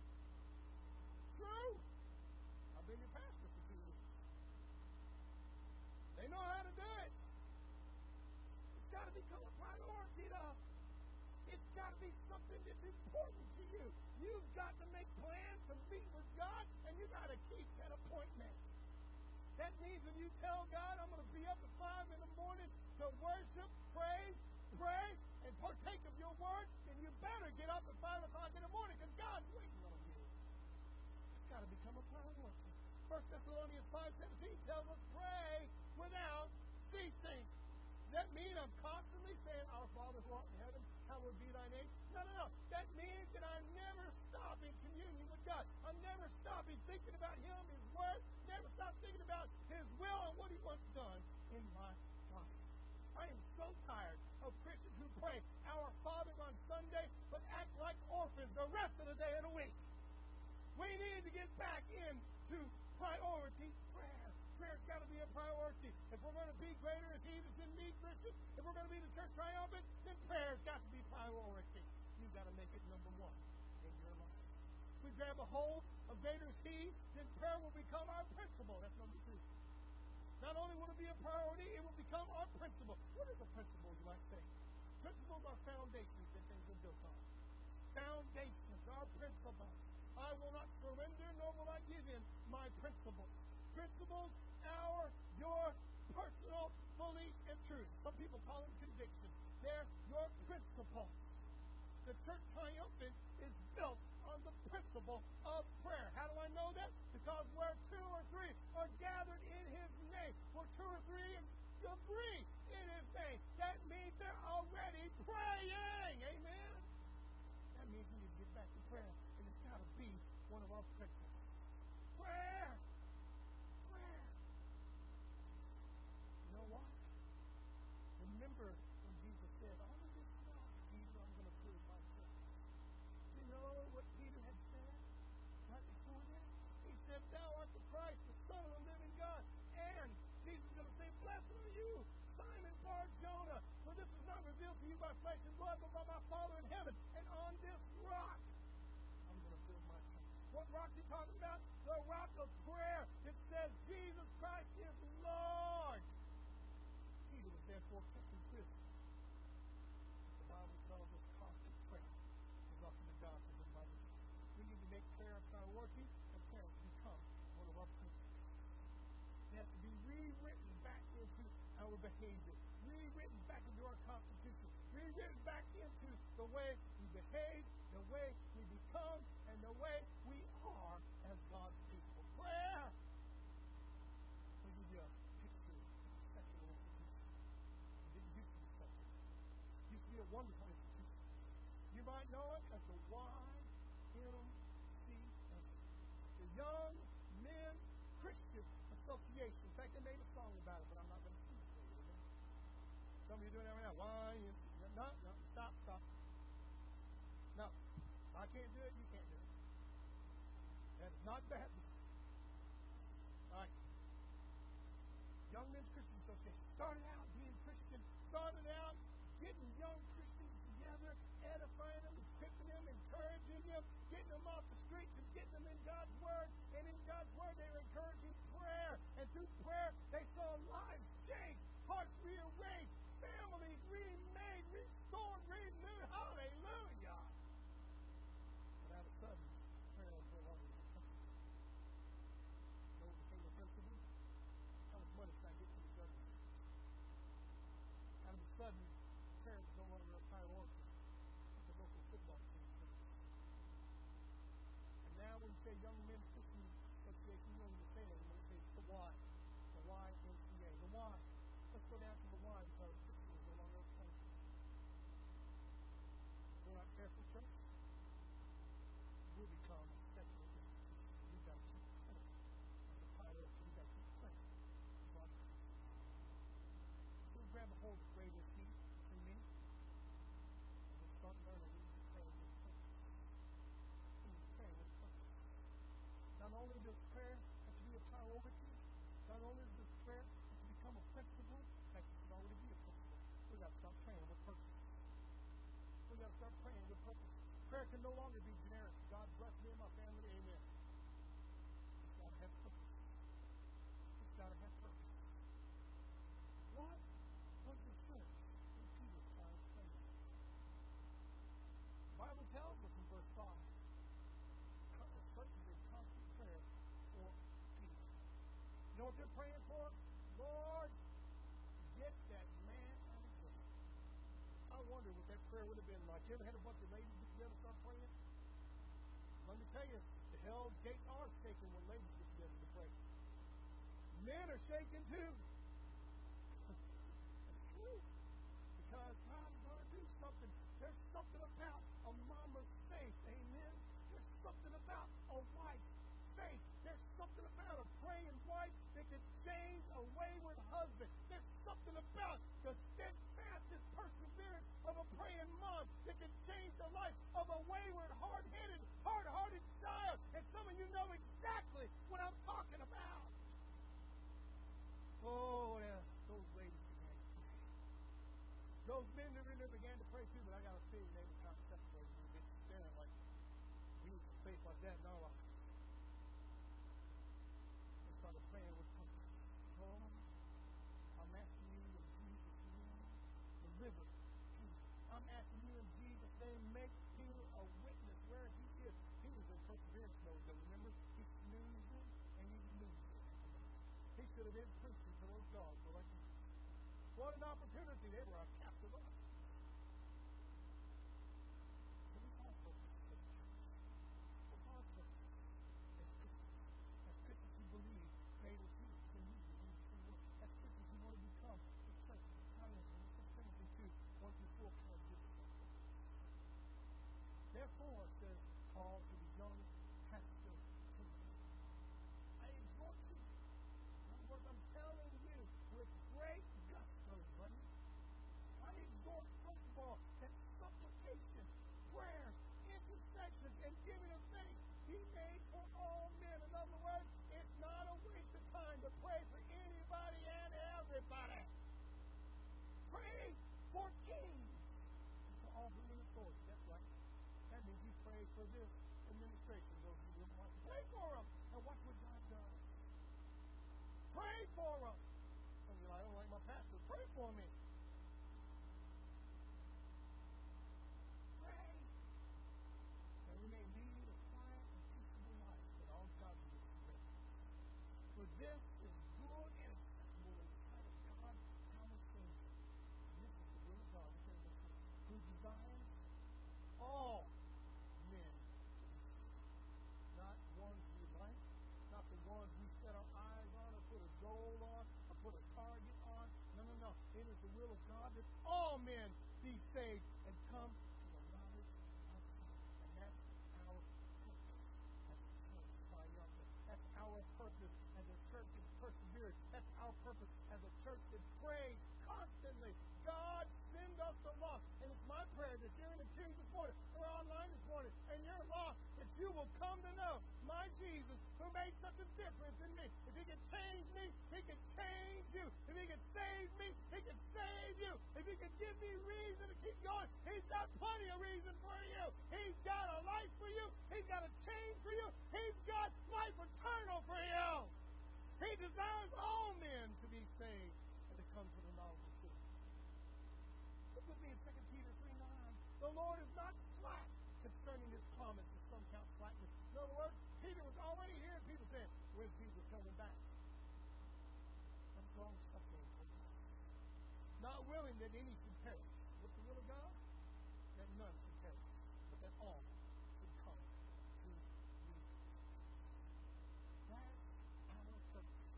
[SPEAKER 1] True. I've been your pastor for two years. They know how to do it. It's got to become a priority, though. It's got to be something that's important to you. You've got to make plans to meet with God, and you've got to keep that appointment. That means when you tell God, I'm going to be up at 5 in the morning to worship, praise, pray, and partake of your word, then you better get up at 5 o'clock in the morning because God's waiting on you. It's got to become a priority. 1 Thessalonians 5.17 tells us, pray without ceasing. Does that mean I'm constantly saying, Our Father who art in heaven, hallowed be thy name? No, no, no. That means that I never stop in communion with God. I'm never stopping thinking about Him, His Word, never stop thinking about His will and what He wants done in my life. I am so tired of Christians who pray Our Father on Sunday, but act like orphans the rest of the day of the week. We need to get back into priority. Prayer's got to be a priority. If we're going to be greater as He that's in me, Christian, if we're going to be the church triumphant, then prayer's got to be priority. you've got to make it number one in your life. If we grab a hold of greater is He, then prayer will become our principle. That's number two. Not only will it be a priority, it will become our principle. What is a principle, you might say? Principles are foundations that things are built on. Foundations are principles. I will not surrender, nor will I give in my principles. Principles, our, your personal belief and truth. Some people call them convictions. They're your principle. The church triumphant is built on the principle of prayer. How do I know that? Because where two or three are gathered in his name, where two or three agree in his name, that means they're already praying. Amen. That means we need to get back to prayer. And it's got to be one of our principles. Prayer. You know what? Remember when Jesus said, On this rock, Peter, I'm going to build my church. You know what Peter had said right before that? He said, Thou art the Christ, the Son of the living God. And Jesus is going to say, Blessed are you, Simon Bar Jonah, for this is not revealed to you by flesh and blood, but by my Father in heaven. And on this rock, I'm going to build my church. What rock he talking about? The rock of prayer. It says Jesus Christ is Lord. Peter was therefore kept in prison. The Bible tells us constant prayer is often the God for his Bible. We need to make prayer a priority, and prayer to become one of our principles. It has to be rewritten back into our behavior, rewritten back into our constitution, rewritten back into the way we behave, the way we become, and the way we are as God's people. Prayer. You a wonderful. You might know it as the YMCA, the Young Men Christian Association. In fact, they made a song about it, but I'm not going to sing it for you. Amen? Some of you doing that right now. YMCA. No, no, stop, stop. No, I can't do it. You can't do it. That is not Baptist. All right. Young Men's Christian Association started out being Christian, started out getting young Christians together, edifying them, equipping them, encouraging them, getting them off the streets and getting them in God's Word. And in God's Word, they were encouraging prayer. And through prayer, they saw lives changed, hearts rearranged, families remade, restored, renewed. Hallelujah. But all of a sudden, prayer was no longer the principle. You know what became the principle? How much money can I get from the government? Sudden, prayer was no longer a priority. The local football team. And now when you say Young Men's Christian Association, you what you're. When you say the Y, the YMCA, the Y. Let's go down to the Y because Christian is no longer a. If we're not careful, church, we'll become a secular institution. We've got to keep prayer as a priority. We've got to keep prayer as God's We'll grab a hold of greater He in me. And we'll start learning we need to pray with purpose. We need to pray with purpose. Not only does prayer have to be a priority, not only does prayer have to become a principle, in fact, it should already be a principle. We've got to start praying with purpose. We've got to start praying with purpose. Prayer can no longer be generic. God bless me and my family, amen. It's got to have purpose. It's got to have purpose. What was the church praying? The Bible tells us in verse 5 the church is constant prayer for Peter. You know what they're praying for? Lord, get that man out of jail. I wonder what that prayer would have been like. You ever had a bunch of ladies get together and start praying? Let me tell you, the hell gates are shaking when ladies get together to pray. Men are shaking too. Because God's going to do something. There's something about a mama's faith. Amen. There's something about a wife's faith. There's something about a praying wife that can change a wayward husband. There's something about the steadfastness, perseverance of a praying mom that can change the life of a wayward, hard-headed, hard-hearted child. And some of you know exactly what I'm talking about. Oh, yeah, those ladies began to pray. Those men that really began to pray too, but I got a feeling they were kind of separated need some faith like that in our life. And started praying with comfort. Oh, Lord, I'm asking you in Jesus' name, deliver Peter. I'm asking you in Jesus' name, make Peter a witness where he is. He was in perseverance mode, though. Remember? He snoozing and he losing. Should have been preaching those dogs, but like, what an opportunity. They were a captive us. But it's our purpose for the church. What's our purpose as Christians? As Christians who believe greater things than you do, you can work. As Christians who want to become the church of triumph. And this is Timothy 2, 1 through 4 kind of gives us that purpose. Therefore, says Paul to the young pastor Timothy, I exhort you. In other words, I'm telling you with great gusto, buddy. I exhort, first of all, that supplication, prayer, intercession, and giving of thanks be made for all men. In other words, it's not a waste of time to pray for anybody and everybody. Pray for kings and for all who in authority. That's right. That means you pray for this administration, those who don't want to pray for them and watch what God does. Pray for them. Some of you are like, I don't like my pastor. Pray for me. Pray. And we may lead a quiet and peaceable life that all godliness is ready. For this is good and acceptable in the sight of God, our Savior. And this is the will of God. Look at this one. Who desires all men to be saved. Not ones we like, not the ones we set our eyes on or put a goal on or put a target on. No, no, no. It is the will of God that all men be saved and come to the knowledge of God. And that's our purpose as a church triumphant. That's our purpose as a church that perseveres. That's our purpose as a church that prays constantly. God, send us the lost. And it's my prayer that you're in the pews this morning or online this and you're lost, that you will come to know my Jesus who made such a difference in me. If he can change me, he can change you. If he can save me, he can save you. If he can give me reason to keep going, he's got plenty of reason for you. He's got a life for you. He's got a change for you. He's got life eternal for you. He desires all men to be saved and to come to the knowledge of truth. Look with me in 2 Peter 3 9. The Lord is not slack concerning his promise, as some count slackness. In other words, Peter was already hearing people saying, When's Jesus coming back? What's wrong suffering? Not willing that any should perish. What's the will of God? That none should perish, but that all should come to Jesus. That's our purpose.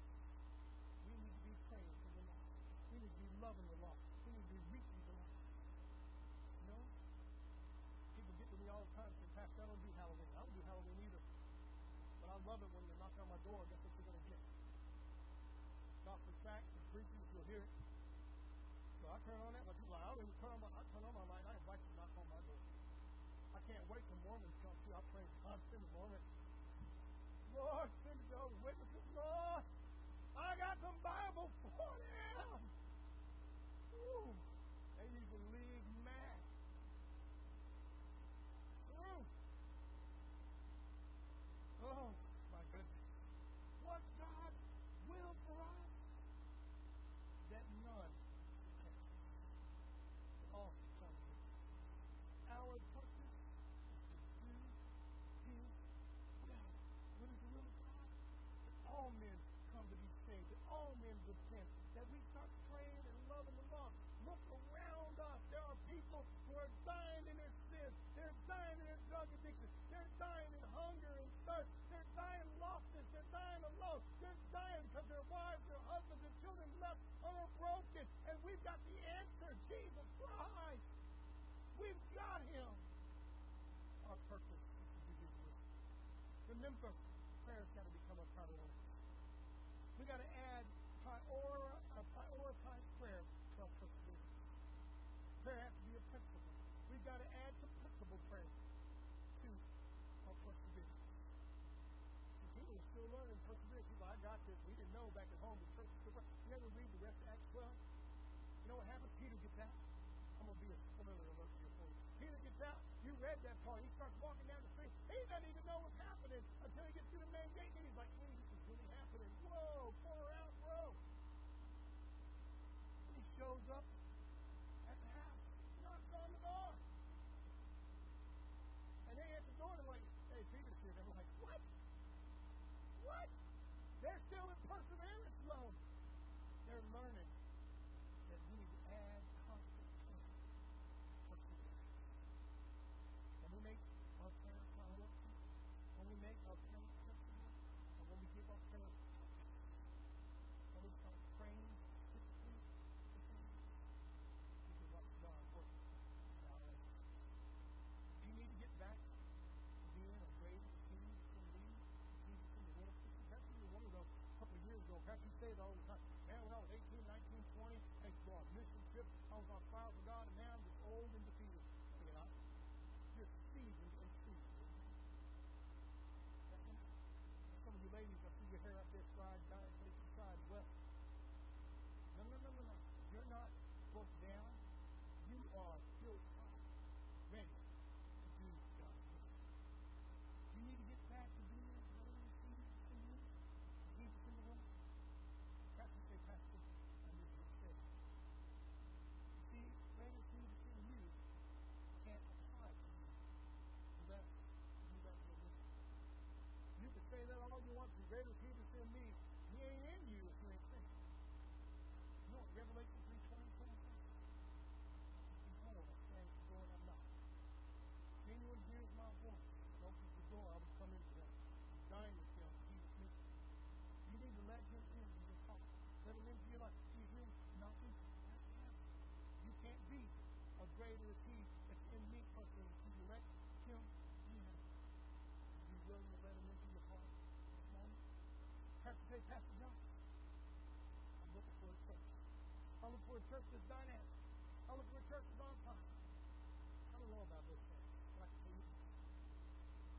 [SPEAKER 1] We need to be praying for the lost. We need to be loving the lost. We need to be reaching the lost. You know? People get to me all the time and say, Pastor, I don't do Halloween. I don't do Halloween either. But I love it when my door, guess what you're going to get? Gospel tracts and preaching, you'll hear it. So I turn on that, like people I even turn on my, I turn on my light, I invite you to knock on my door. I can't wait till Mormons come through. I pray the Mormons. Lord, send those witnesses, Lord. I got some Bible for them. Ooh, they usually leave mad. True. Oh, my goodness. What God will for us that none should perish, but all should come to Him. Our purpose is to do His will. What is the will of God? That all men come to be saved, that all men repent, that we start praying and loving the Lord. Look around us. There are people who are dying in their sins. They're dying in their drug addiction. They're dying in hunger and thirst. They're dying lostness. They're dying alone. They're dying because their wives, their husbands, their children left are broken. And we've got the answer, Jesus Christ. We've got him. Our purpose is to do his. Remember, prayer's got to become a priority. We got to add prior, a prioritized prayer to our perseverance. Prayer has to be a principle. We've got to add some principle prayer to our perseverance. See, people are still learning perseverance. People, I got this. We didn't know back at home the church You ever read the rest of Acts 12? You know what happens? Peter gets out. I'm going to be a spoiler alert here for you. Peter gets out. You read that part. He starts walking down the street. He doesn't even know what's happening until he gets to the main gate and he's like, hey, this is really happening. Whoa, far out, bro. And he shows up at the house, knocks on the door. And they answer the door and they're like, hey, Peter's here. They're like, what? What? They're still in perseverance mode. They're learning that we need to add constant perseverance. When we make our prayer priority, when we make our prayer personal, and when we give our prayer when we start praying specifically for things, we can watch God work in our lives. Do you need to get back to being a greater king than me, a Jesus in the world? Perhaps you were one of those a couple of years ago. Perhaps you say it all the time. Man, when I was 18, 19, 20, I used to go on mission trips. I was on fire for God, and now I'm just old and defeated. Check it out. You're seasoned and seasoned. That's right. Some of you ladies, I see your hair up there side, down, facing side west. No, no, no, no, no. You're not broke down. You are still tired, ready to do God's will. You need to get back to being a greater Jesus in you, Jesus in the world. Perhaps you say, Pastor, I need to get saved. You see, greater Jesus in you can't apply to you unless you let Him in. You can say that all you want to. Greater Jesus in me. He ain't in you if you ain't saved. You know what Revelation 3.20 says? Behold, I stand at the door and I knock. If anyone hears my voice and opens the door, I will come into Dine with them, Jesus me. You need to let him into your heart. Let him into your life. Hear him knocking? Him. You can't be a greater as he that's in me person until you let him in. Are you willing to let him into your heart? Pastor say, Pastor John, I'm looking for a church. I'm for a church that's dynamic. I'm looking for a church that's on time. I don't know about those things, but I can this.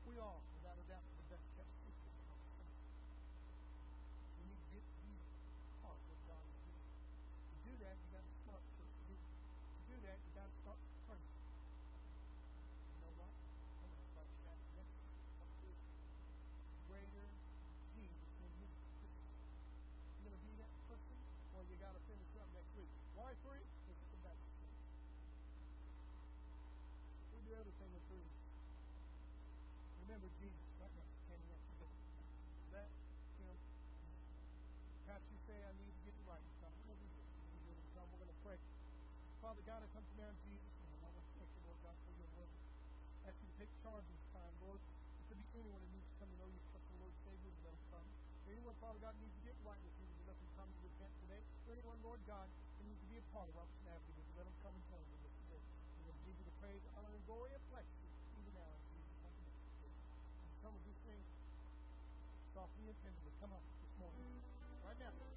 [SPEAKER 1] We are, without a doubt, the best country. We need get Jesus heart God is do that, you got to start first. To do that, you got to start praying. You know what? I'm going to invite you back next week. Up to greater Jesus in you. You going to be that person, or you got to finish up next week? Why three? Because it's a Baptist. We do everything in three. Remember Jesus right now, standing up today. Let him. Perhaps you say, I need to get it right. Here. You need to it come. We're going to pray. Father God, I come to in Jesus' name. I want to thank you, Lord God, for your word. Ask you to take charge this time, Lord. If there be anyone who needs to come to know you as personal Lord and Savior, let them come. Anyone, Father God, needs to get right with you, let them come and repent today. Anyone, Lord God, who needs to be a part of let them come and join with us today. We're give you the praise, honor, and glory and pleasure, even now in Jesus' name. You come and things softly and tenderly? Come on this morning. Right now.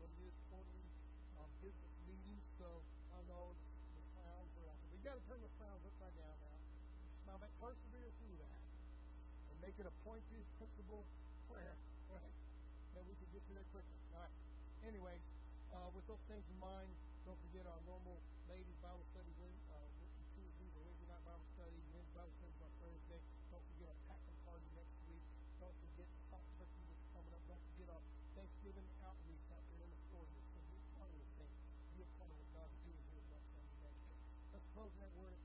[SPEAKER 1] But it is quarterly uh, business meeting. So I know the clowns are out there. we got to turn the clowns upside down now. Now, but persevere through that. And make it a pointed, principle prayer. Right? That we can get to there quicker. All right. Anyway, uh, with those things in mind, don't forget our normal ladies Bible study, uh, Tuesday, night Bible study, men's Bible study on Thursday. Don't forget our packing party next week. Don't forget the turkey that's coming up. Don't forget our Thanksgiving outreach out there in the Florida. So be a part of this thing. Be a part of what God's doing here at West Family Day. Let's close in that word